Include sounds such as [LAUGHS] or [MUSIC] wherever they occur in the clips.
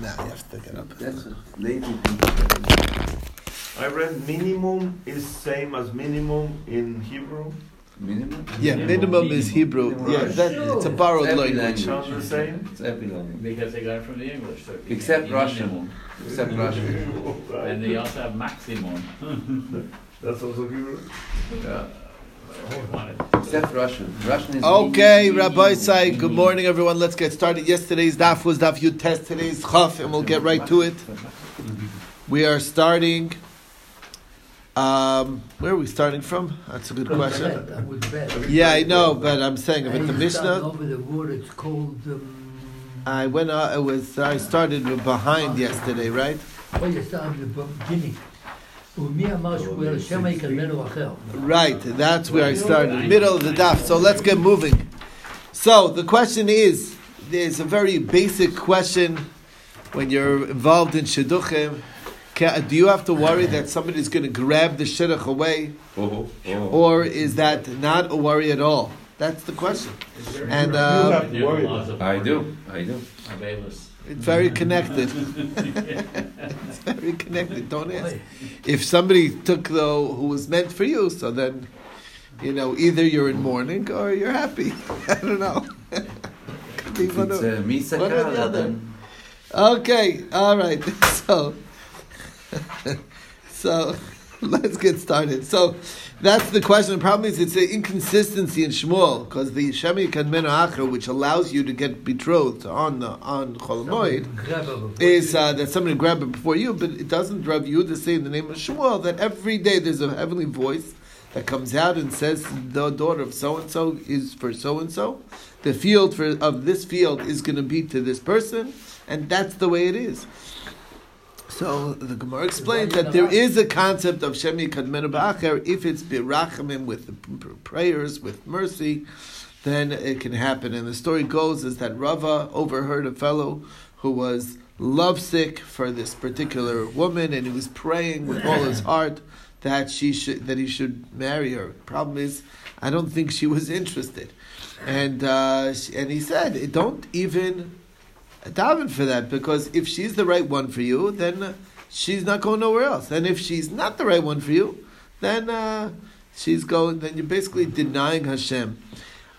Now you have to get up. That's a lazy I read minimum is same as minimum in Hebrew. Minimum? Yeah, minimum is Hebrew. Minimum. Yeah, that, it's a borrowed Every language. Sound the same? It's every language. Because they got it from the English. So Except minimum. Russian. Except Russian. And they also have maximum. [LAUGHS] That's also Hebrew. Yeah. Wanted- Except Russian. Russian is Okay, mini, Rabbi mini, Sai, good morning, everyone. Let's get started. Yesterday's daf was daf Yud Tes. Today's chaf, and we'll get right to it. We are starting. Um, where are we starting from? That's a good question. That was bad. Yeah, I know, but I'm saying about the And Mishnah. Over the word, it's called, um, I went. Uh, it was. I started behind yesterday, right? oh, you start in the beginning. Right, that's where I started, middle of the daf. So let's get moving. So the question is, there's a very basic question when you're involved in shidduchim. Do you have to worry that somebody's going to grab the shidduch away, Oh, oh. or is that not a worry at all? That's the question. And You uh, have to There are worry laws about of I do. I do. Abelis. It's very connected. it's [LAUGHS] very connected. Don't ask. If somebody took though who was meant for you, so then you know either you're in mourning or you're happy. [LAUGHS] I don't know. [LAUGHS] Could be one it's uh, one or the other. then Okay, all right. So, so [LAUGHS] let's get started. So that's the question. The problem is it's an inconsistency in Shmuel because the Shemi Kadmenu Acher, which allows you to get betrothed on the on Chol Moed, grab over. is uh, that somebody grab it before you, but it doesn't Rav Yehuda say in the name of Shmuel that every day there's a heavenly voice that comes out and says the daughter of so and so is for so and so. The field for of this field is going to be to this person, and that's the way it is. So the Gemara explains that there is a concept of Shemi Kadmenu Ba'acher if it's birachamim with the prayers with mercy, then it can happen. And the story goes is that Rava overheard a fellow who was lovesick for this particular woman, and he was praying with all his [COUGHS] heart that she should that he should marry her. Problem is, I don't think she was interested, and uh, and he said, don't even daven for that because if she's the right one for you, then she's not going nowhere else. And if she's not the right one for you, then uh, she's going. Then you're basically denying Hashem.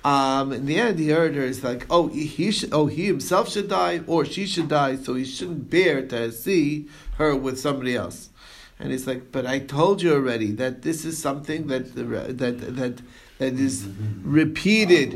Um, in the end, he heard her. It's like, oh, he, should, oh, he himself should die, or she should die, so he shouldn't bear to see her with somebody else. And he's like, but I told you already that this is something that that that that is repeated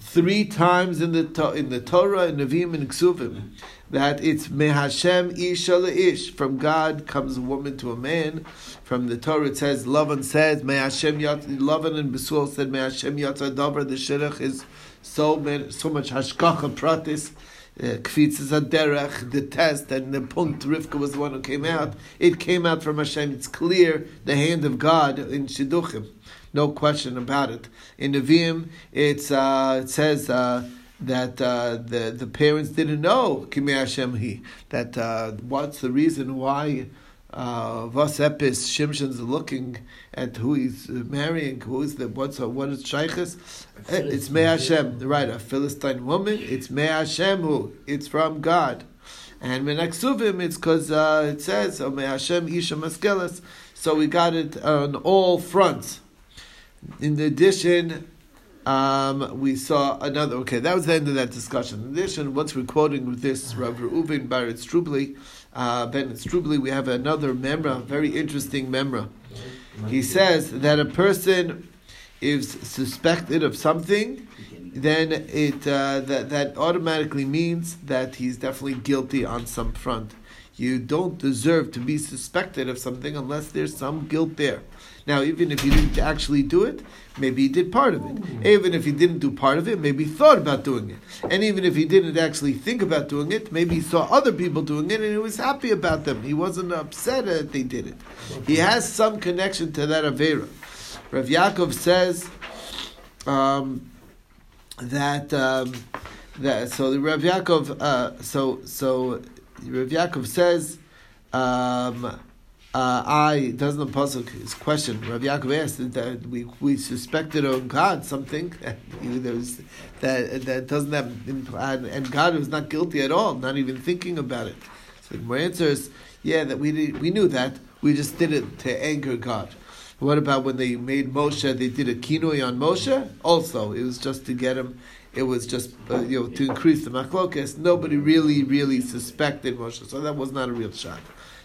three times in the in the Torah and Nevi'im and Ksuvim that it's mehashem isha ish from God comes a woman to a man. From the Torah it says Lavan says mehashem yat Lavan and Besuel said mehashem yatza davar the shidduch is so man, so much hashgacha pratis. Uh, Kfitzes derech, the test, and the punkt Rivka was the one who came out. It came out from Hashem. It's clear the hand of God in Shidduchim. No question about it. In Nevi'im, it's uh, it says uh, that uh, the the parents didn't know Kimei Hashem He. That uh, what's the reason why uh, Vas Shimshon's looking at who he's marrying, who is the what's what is Shaykhis? It's Mei Hashem, right? A Philistine woman. It's Mei Hashem who. It's from God. And Menaksuvim, it's because uh, it says, oh, Mei Hashem Isha Maskelas. So we got it on all fronts. In addition, um, we saw another. Okay, that was the end of that discussion. In addition, once we're quoting with this Rav Reuven Bar Strubli, uh, Ben Strubli, we have another memra, very interesting memra. He says that a person is suspected of something, then it uh, that that automatically means that he's definitely guilty on some front. You don't deserve to be suspected of something unless there's some guilt there. Now, even if he didn't actually do it, maybe he did part of it. Even if he didn't do part of it, maybe he thought about doing it. And even if he didn't actually think about doing it, maybe he saw other people doing it and he was happy about them. He wasn't upset that they did it. He has some connection to that Avera. Rav Yaakov says um, that um, that so the Rav Yaakov uh, so so Rav Yaakov says um, uh, I doesn't the his question. Rabbi Yaakov asked that we we suspected on God something [LAUGHS] there was, that that doesn't have and, God was not guilty at all, not even thinking about it. So the Gemara answers, yeah, that we did, we knew that we just did it to anger God. What about when they made Moshe? They did a kinoi on Moshe. Also, it was just to get him. It was just uh, you know to increase the machlokas. Nobody really, really suspected Moshe, so that was not a real shot.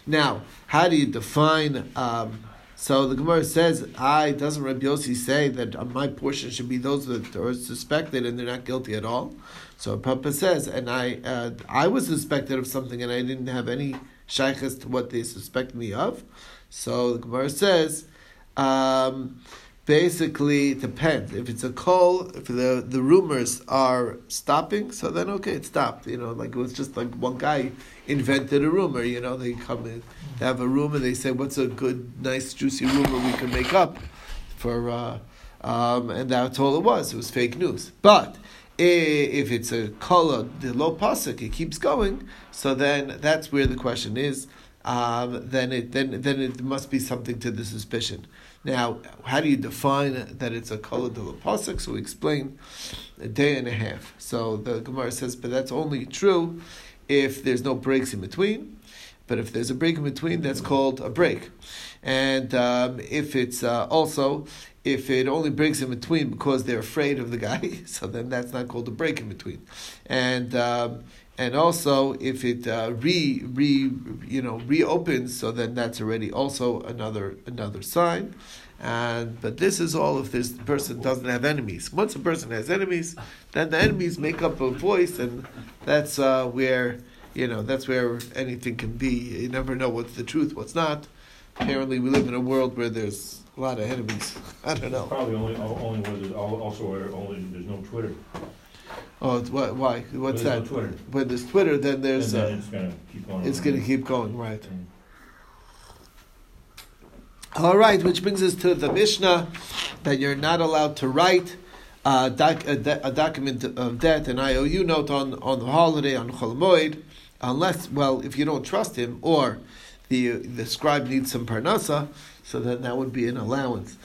Now, how do you define? Um, so the Gemara says, "I doesn't Rabbi Yossi say that uh, my portion should be those that are suspected and they're not guilty at all?" So Papa says, "And I, uh, I was suspected of something and I didn't have any shaykhs to what they suspect me of." So the Gemara says. Um, basically, depends. If it's a call, if the the rumors are stopping, so then okay, it stopped. You know, like it was just like one guy invented a rumor. You know, they come in, they have a rumor. They say, "What's a good, nice, juicy rumor we can make up for?" Uh, um, and that's all it was. It was fake news. But if it's a color, the low pasuk, it keeps going. So then that's where the question is. Um, then it then then it must be something to the suspicion. Now, how do you define that it's a color de pasuk? So we explain a day and a half. So the Gemara says, but that's only true if there's no breaks in between. But if there's a break in between, that's called a break. And um, if it's uh, also if it only breaks in between because they're afraid of the guy, [LAUGHS] so then that's not called a break in between. And um, and also if it uh, re re you know reopens, so then that's already also another another sign. And but this is all if this person doesn't have enemies. Once a person has enemies, then the enemies make up a voice, and that's uh, where you know that's where anything can be. You never know what's the truth, what's not. Apparently, we live in a world where there's a lot of enemies. [LAUGHS] I don't know. Probably only, only where there's, also where only, there's no Twitter. Oh, it's, why? What's There's no that? Twitter. When there's Twitter, then there's then uh, it's gonna keep going. it's going to keep going, right? Mm. All right, which brings us to the Mishnah that you're not allowed to write uh, doc, a, de- a document of debt, an IOU note on, on the holiday, on Chol Moed, unless, well, if you don't trust him or the, the scribe needs some parnasa, so then that would be an allowance.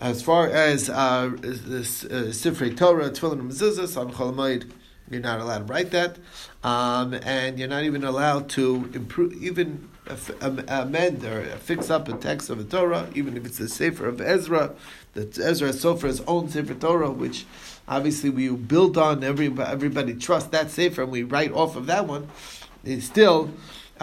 As far as uh, this uh, Sifrei Torah, Tefillin and Mezuzahs on you're not allowed to write that, um, and you're not even allowed to improve, even amend or fix up a text of the Torah, even if it's the Sefer of Ezra, that Ezra Sofer's own Sefer Torah, which obviously we build on. Every everybody trusts that Sefer, and we write off of that one. It's still.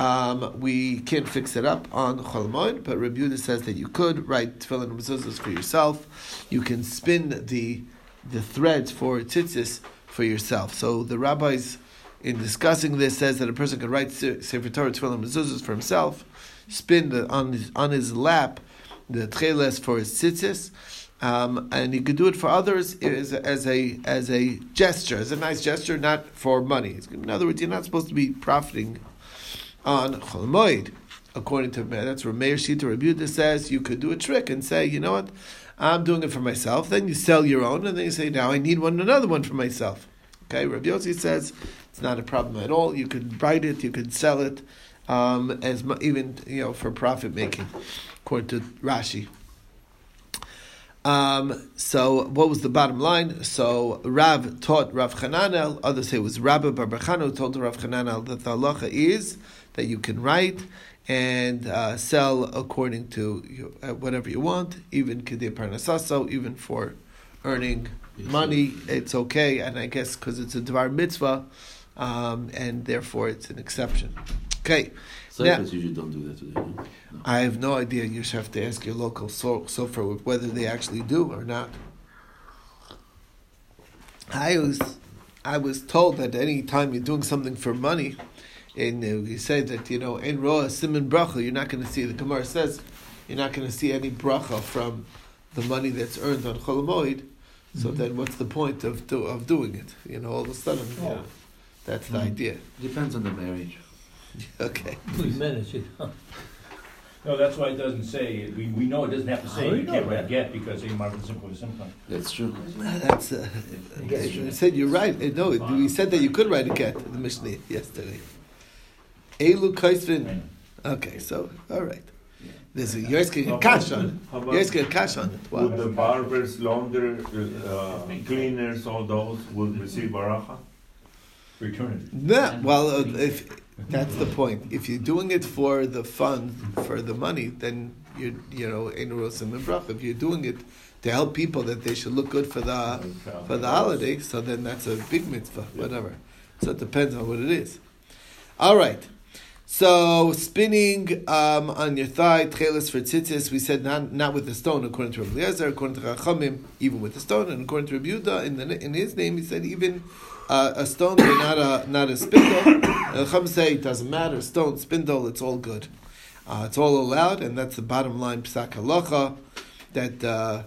Um, we can't fix it up on Chol Moed, but Rabbi says that you could write tefillin mezuzahs for yourself. You can spin the the threads for tzitzis for yourself. So the rabbis, in discussing this, says that a person can write Se- Sefer Torah, Tefillin, Mezuzahs for himself, spin the, on his on his lap the tcheles for his tzitzis, um, and he could do it for others as, as a as a gesture, as a nice gesture, not for money. In other words, you're not supposed to be profiting on Chol Moed. According to that's where Meir Shita Rebuta says you could do a trick and say, you know what, I'm doing it for myself. Then you sell your own, and then you say, now I need one another one for myself. Okay, Rabbi Yossi says it's not a problem at all. You could write it, you could sell it, um, as even you know for profit making, according to Rashi. Um, so what was the bottom line? So Rav taught Rav Chananel, others say it was Rabbi Barbachano who told Rav Chananel that the halacha is that you can write and uh, sell according to you, uh, whatever you want, even kedei parnasaso, even for earning money, it's okay. And I guess because it's a dvar mitzvah, um, and therefore it's an exception. Okay. Cyphers usually don't do that today. No? No. I have no idea. You should have to ask your local so- sofer whether they actually do or not. I was, I was told that any time you're doing something for money, and uh, you say that you know in roa simon bracha, you're not going to see. The Gemara says you're not going to see any bracha from the money that's earned on Chol Moed. So Mhm. then, what's the point of do, of doing it? You know, all of a sudden, Oh. that's the Mhm. idea. Depends on the marriage. [LAUGHS] Okay. We manage it. No, that's why it doesn't say, we, we know it doesn't have to Oh, say we you can't write that. get because a mark is simple is simple. That's true. That's. Uh, Yes. I said you're right. Uh, No, we said that you could write a get the Mishnah yesterday. Elu kaisvin. Okay, so all right. There's a, you're asking a cash on it. How You're about, asking a cash on it. would the barbers, launder, uh, cleaners, all those would receive baracha? Return it. No, well, uh, if that's the point. If you're doing it for the fun, for the money, then you you know in rosim and bracha. If you're doing it to help people that they should look good for the for the holiday, so then that's a big mitzvah, whatever. So it depends on what it is. All right. So spinning um, on your thigh, tchelis for tzitzis, we said not, not with the stone, according to Rabbi Eliezer, according to Chachamim, even with the stone, and according to Rabbi Yehuda, in, the, in his name, he said even uh, a stone, but not a not a spindle. And Chacham say it doesn't matter, stone, spindle, it's all good. Uh, it's all allowed, and that's the bottom line psak halacha that uh,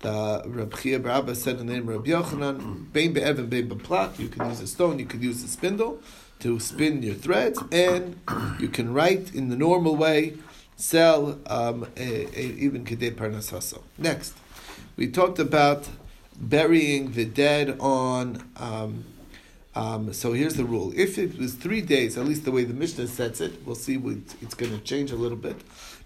the Reb Chia Bar said in the name of Reb Yochanan, bein be'evan, bein be'plat, you can use a stone, you can use a spindle to spin your threads, and you can write in the normal way, sell um, a, a, even kedei parnas. Next, we talked about burying the dead on. Um, um, so here's the rule: if it was three days, at least the way the Mishnah sets it, we'll see. It's going to change a little bit,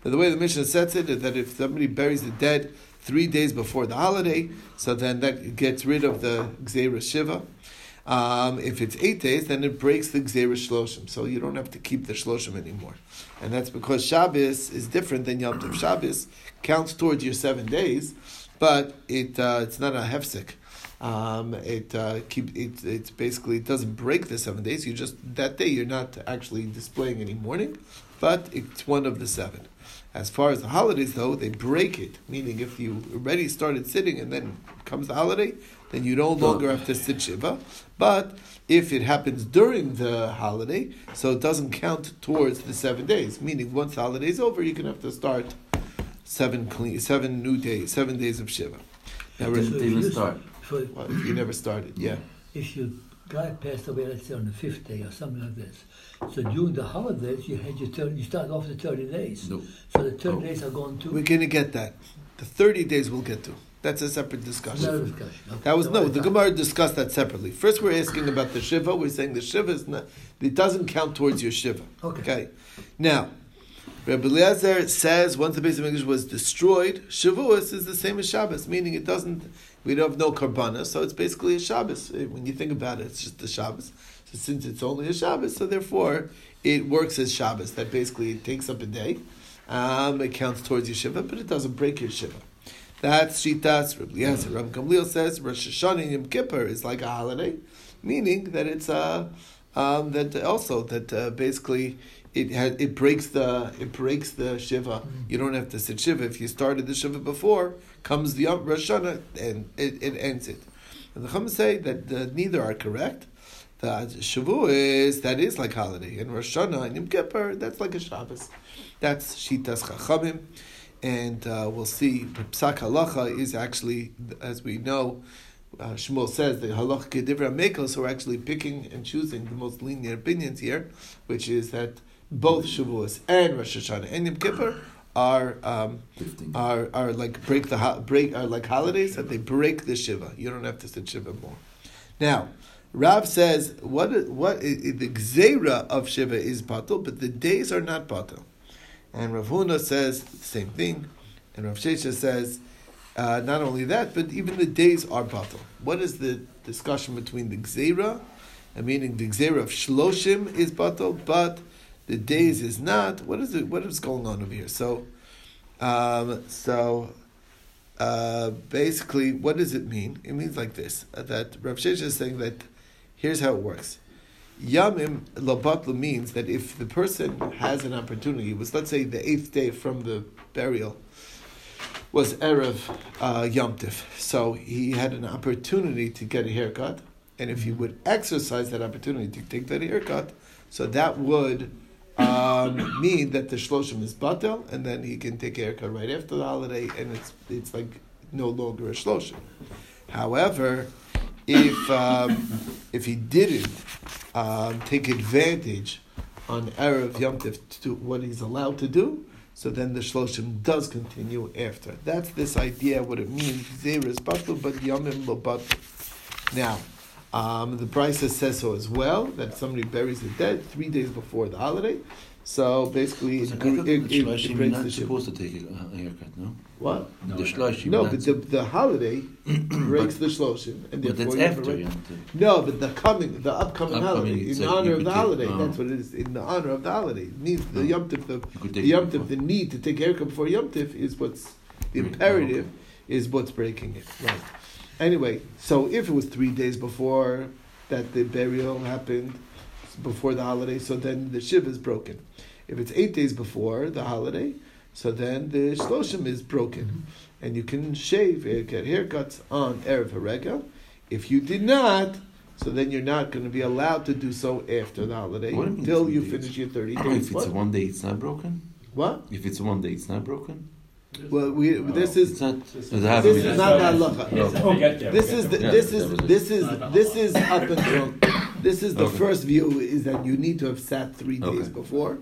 but the way the Mishnah sets it is that if somebody buries the dead three days before the holiday, so then that gets rid of the Gzeira Shiva. Um, if it's eight days, then it breaks the Gzeira Shloshim, so you don't have to keep the Shloshim anymore. And that's because Shabbos is different than Yom Tov. Shabbos counts towards your seven days, but it uh, it's not a hefsek. Um, it uh, keep it, it's basically it doesn't break the seven days. You just that day you're not actually displaying any mourning, but it's one of the seven. As far as the holidays, though, they break it. Meaning, if you already started sitting and then comes the holiday, then you no longer have to sit shiva. But if it happens during the holiday, so it doesn't count towards the seven days. Meaning, once the holiday is over, you can have to start seven clean, seven new days, seven days of shiva. Now, Didn't So even you- start. So well, if you never started, yeah. if your guy passed away, let's say on the fifth day or something like this, so during the holidays you had your 30, you start off the thirty days. No. So the thirty Oh. days are gone too. We're going to get that. The 30 days we'll get to. That's a separate discussion. Another discussion. Okay. That was no. The Gemara discussed that separately. First, we're asking about the shiva. We're saying the shiva is not. It doesn't count towards your shiva. Okay. Now, Rabbi Eliezer says once the base of English was destroyed, Shavuos is the same as Shabbos, meaning it doesn't. We don't have no karbana, so it's basically a Shabbos. Eh, When you think about it, it's just a Shabbos. So since it's only a Shabbos, so therefore it works as Shabbos. That basically it takes up a day. Um, it counts towards your shiva, but it doesn't break your shiva. That's Shitas Rabbi Eliezer. Rabbi Gamliel says Rosh Hashanah and Yom Kippur is like a holiday, meaning that it's uh, um, that also that uh, basically it has it breaks the it breaks the shiva. You don't have to sit shiva if you started the shiva before. Comes the Yom Rosh Hashanah and it, it ends it. And the Chum say that uh, neither are correct. That Shavuos that is like holiday, and Rosh Hashanah and Yom Kippur that's like a Shabbos. That's Shitas Chachamim, and uh, we'll see. Psak Halacha is actually, as we know, uh, Shmuel says the Halacha Kedivra Mekos are actually picking and choosing the most lenient opinions here, which is that both Shavuos and Rosh Hashanah and Yom Kippur are um, are are like break the ho- break are like holidays that they break the shiva. You don't have to sit shiva more. Now, Rav says what what the gzera of shiva is batal, but the days are not batal. And Rav Huna says the same thing, and Rav Shesha says uh, not only that, but even the days are batal. What is the discussion between the and meaning the gzera of shloshim is batal, but the days is not? What is it? What is going on over here? So. Um, so uh, basically, what does it mean? It means like this: that Rav Shesha is saying that here's how it works. Yamim labatlu means that if the person has an opportunity, it was let's say the eighth day from the burial was erev uh, so he had an opportunity to get a haircut, and if he would exercise that opportunity to take that haircut, so that would um, [COUGHS] mean that the shloshim is batel, and then he can take a haircut right after the holiday, and it's it's like no longer a shloshim. However, if um, if he didn't um, take advantage on erev Yom Tif to do what he's allowed to do, so then the shloshim does continue after. That's this idea what it means. Zera is but yamim lo. Now, Um, the Brisa says so as well that somebody buries the dead three days before the holiday. So basically, it, So it, it, the it, Shloshim, you're breaks not the supposed to take a, a haircut, no? What? No, the. Shloshim. No, but the, the holiday [CLEARS THROAT] breaks the shloshim, and but therefore that's you have to after break- Yom No, but the coming, the upcoming, Upcoming, holiday, it's in like honor of could the holiday. oh. That's what it is. In the honor of the holiday, it needs the Oh. Yom Tif, the, the Yom Tif, the need to take a haircut before Yom Tif is what's the Mm, imperative, oh, is what's breaking it. Right. Anyway, so if it was three days before that the burial happened, before the holiday, so then the shiv is broken. If it's eight days before the holiday, so then the shloshim is broken, mm-hmm. and you can shave, get haircuts on erev harega. If you did not, so then you're not going to be allowed to do so after the holiday What do you mean until you days? finish your thirty oh, days. If it's What? a one day, it's not broken. What? If it's one day, it's not broken. Well, we, this is not. This is- it have this is not halacha. Yes, We'll get there. This is get the, there. this that is was it. this is this is up until this is the Okay. first view is that you need to have sat three days Okay. before.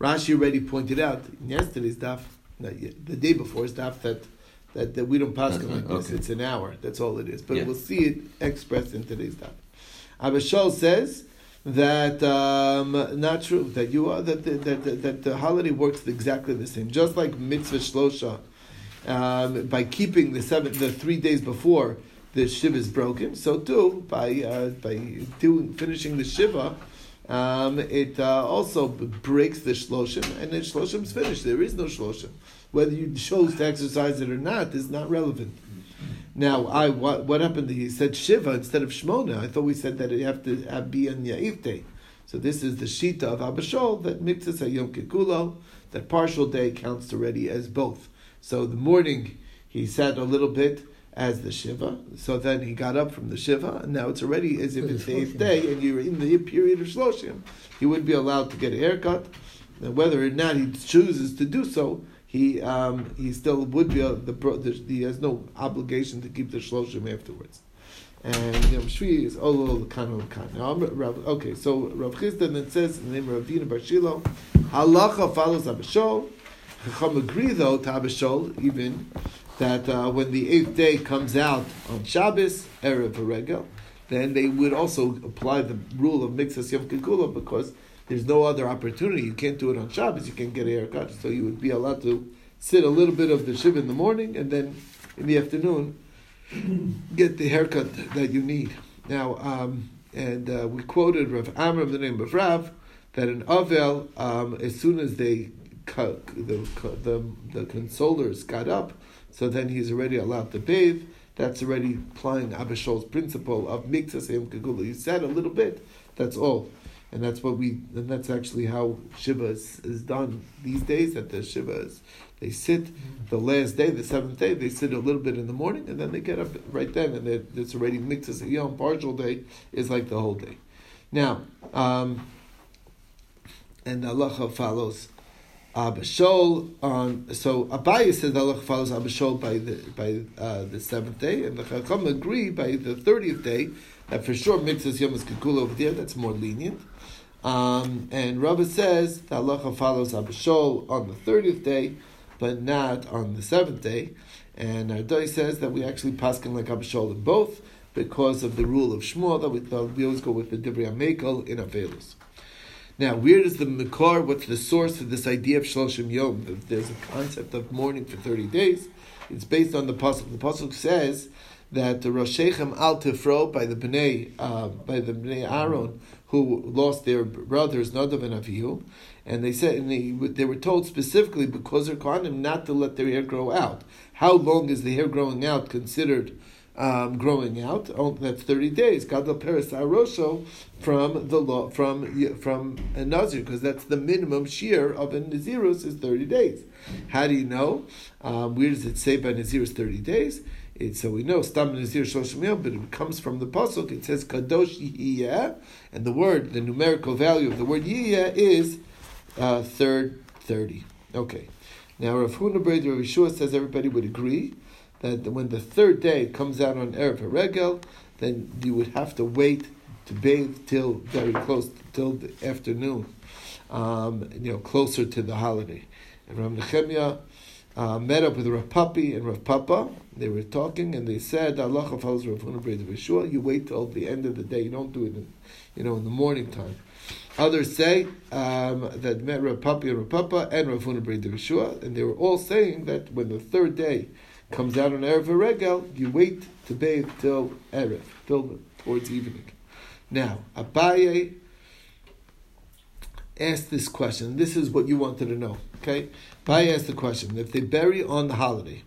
Rashi already pointed out in yesterday's daf, the day before's daf that that, that we don't pass That's like this. okay. It's an hour. That's all it is. But Yeah. we'll see it expressed in today's daf. Abba Shaul says that um, not true that you are that the, that, that that the holiday works exactly the same, just like mitzvah shlosha. Um, by keeping the seven, the three days before the shiva is broken, so too by uh, by doing finishing the shiva, um, it uh, also breaks the shloshim, and then is finished. There is no shloshim. Whether you chose to exercise it or not is not relevant. Now, I what, what happened? He said shiva instead of shmona. I thought we said that you have to have, be on day. So this is the shita of Abba Shaul that mixes a yom kikulo, that partial day counts already as both. So the morning he sat a little bit as the shiva. So then he got up from the shiva, and now it's already as if it's the the eighth day, and you're in the period of shloshim. He would be allowed to get a haircut. And whether or not he chooses to do so, he um, he still would be able, the, bro- the he has no obligation to keep the shloshim afterwards. And Yom Shvi is Olo Lakan Lakan. Now, I'm, okay, so Rav Chisda then says in the name of Ravina Bar Shilo, Halacha follows Abba Shaul. Chacham agree though to Abba Shaul even that uh, when the eighth day comes out on Shabbos erev Regel, then they would also apply the rule of Mixas Yom Kikula because there's no other opportunity. You can't do it on Shabbos. You can't get a haircut, so you would be allowed to sit a little bit of the shiv in the morning and then in the afternoon [CLEARS THROAT] get the haircut that you need. Now, um, and uh, we quoted Rav Amram, the name of Rav that an Avel, um, as soon as they co- the, the the consolers got up, so then he's already allowed to bathe. That's already applying Abba Shaul's principle of mikzas yom kegula. You said a little bit. That's all, and that's what we. And that's actually how shiva is, is done these days. That the shiva is, they sit the last day, the seventh day. They sit a little bit in the morning, and then they get up right then, and it- it's already mikzas yom. Partial day is like the whole day. Now, um, and halacha follows Abba Shaul on. So Abaye says halacha follows Abba Shaul by the by uh, the seventh day, and the Chacham agree by the thirtieth day that for sure mixes Yom Kikula over there. That's more lenient. Um, and Rabbi says the halacha follows Abba Shaul on the thirtieth day, but not on the seventh day. And Ardai says that we actually paskin like Abba Shaul in both because of the rule of Shmuel that we, that we always go with the Divrei Amekel in Avelus. Now, where does the Makar, what's the source of this idea of Shloshim Yom? There's a concept of mourning for 30 days. It's based on the Pasuk. The Pasuk says that the Roshechem Al Tifro by the Bnei, uh, by the Bnei Aaron, who lost their brothers Nadav and Avihu, and they said, and they, they were told specifically because they're Kohanim not to let their hair grow out. How long is the hair growing out considered um, growing out? Oh, that's thirty days. Gadol Peres Arosho from the law from from a Nazir because that's the minimum shear of a Nazirus is thirty days. How do you know? Um, where does it say by Nazirus thirty days? It, so we know Stam Nazir Shloshim Yom, but it comes from the pasuk. It says Kadosh Yiyeh, and the word, the numerical value of the word Yiyeh is uh, third thirty. Okay. Now Rav Huna Breder Rav Yeshua says everybody would agree that when the third day comes out on Erev HaRegel, then you would have to wait to bathe till very close till the afternoon, um, you know, closer to the holiday. And Ram Nechemia uh, met up with Rav Papi and Rav Papa. They were talking, and they said, "Allah follows Rav Huna. You wait till the end of the day. You don't do it, in, you know, in the morning time." Others say um, that met Rav Papi and Rav Papa and Rav Huna and they were all saying that when the third day comes out on Erev Regel, you wait to bathe till Erev, till towards evening. Now, Abaye asked this question. This is what you wanted to know. Okay, Abaye asked the question: If they bury on the holiday,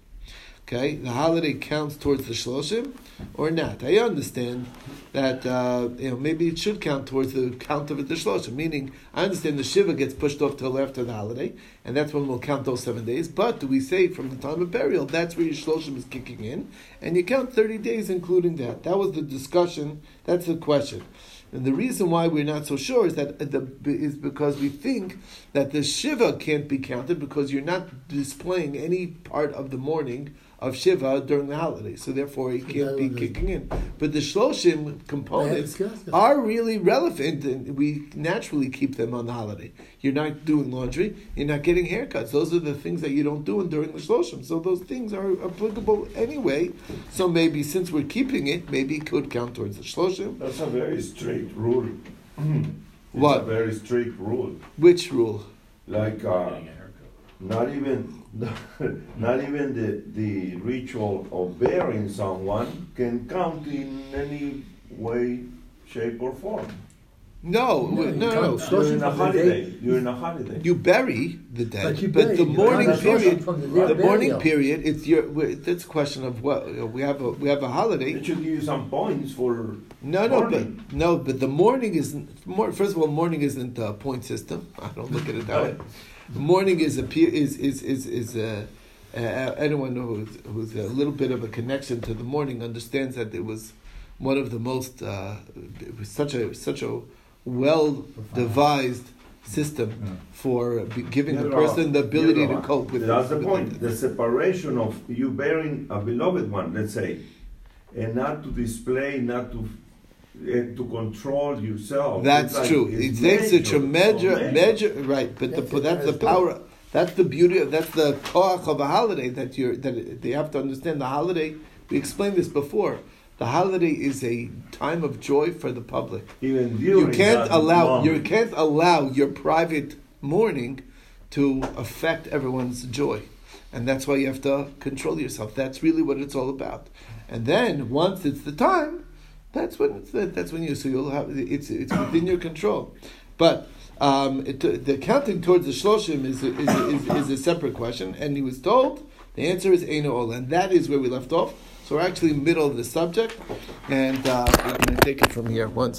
okay, the holiday counts towards the shloshim or not? I understand that uh, you know maybe it should count towards the count of the shloshim. Meaning, I understand the shiva gets pushed off till after the holiday, and that's when we'll count those seven days. But do we say from the time of burial that's where your shloshim is kicking in, and you count thirty days including that? That was the discussion. That's the question. And the reason why we're not so sure is that the, is because we think that the shiva can't be counted because you're not displaying any part of the morning of shiva during the holiday, so therefore it can't be kicking in. But the shloshim components are really relevant, and we naturally keep them on the holiday. You're not doing laundry, you're not getting haircuts. Those are the things that you don't do during the shloshim. So those things are applicable anyway. So maybe since we're keeping it, maybe it could count towards the shloshim. That's a very strict rule. [CLEARS THROAT] It's What? a very strict rule. Which rule? Like uh, Getting a haircut. not even [LAUGHS] not even the the ritual of burying someone can count in any way, shape, or form. No, No, no, you no. can't. no. Shloshim You're in a the holiday. day- You're in a holiday. You bury the dead, But you but the you morning period, the the, day morning period, it's your. we- That's a question of what we have. A, we have a holiday. It should give you some points for No, no, morning. but no, but the morning isn't. More, first of all, morning isn't a point system. [LAUGHS] I don't look at it that way. The morning is a pe- is is is is a. Uh, anyone who's who's a little bit of a connection to the morning understands that it was one of the most uh, it was such a such a well devised system for giving Yeah, the Rava. person the ability Yeah, to cope with. That's the with point. The separation of you bearing a beloved one, let's say, and not to display, not to uh, to control yourself. That's like- true. it's It takes such a major, measure, so measure, right? But That's the that's the that's power. That's the beauty. of That's the koach of a holiday that you're that they have to understand. The holiday. We explained this before. The holiday is a time of joy for the public. Even You can't allow you can't allow your private mourning to affect everyone's joy, and that's why you have to control yourself. That's really what it's all about. And then once it's the time, that's when it's that's when you so you'll have it's it's within your control. But um, it, the counting towards the shloshim is a, is, a, is, is a separate question, and he was told the answer is Eino Ol, and that is where we left off. So we're actually middle of the subject, and uh, we're going to take it from here. One second.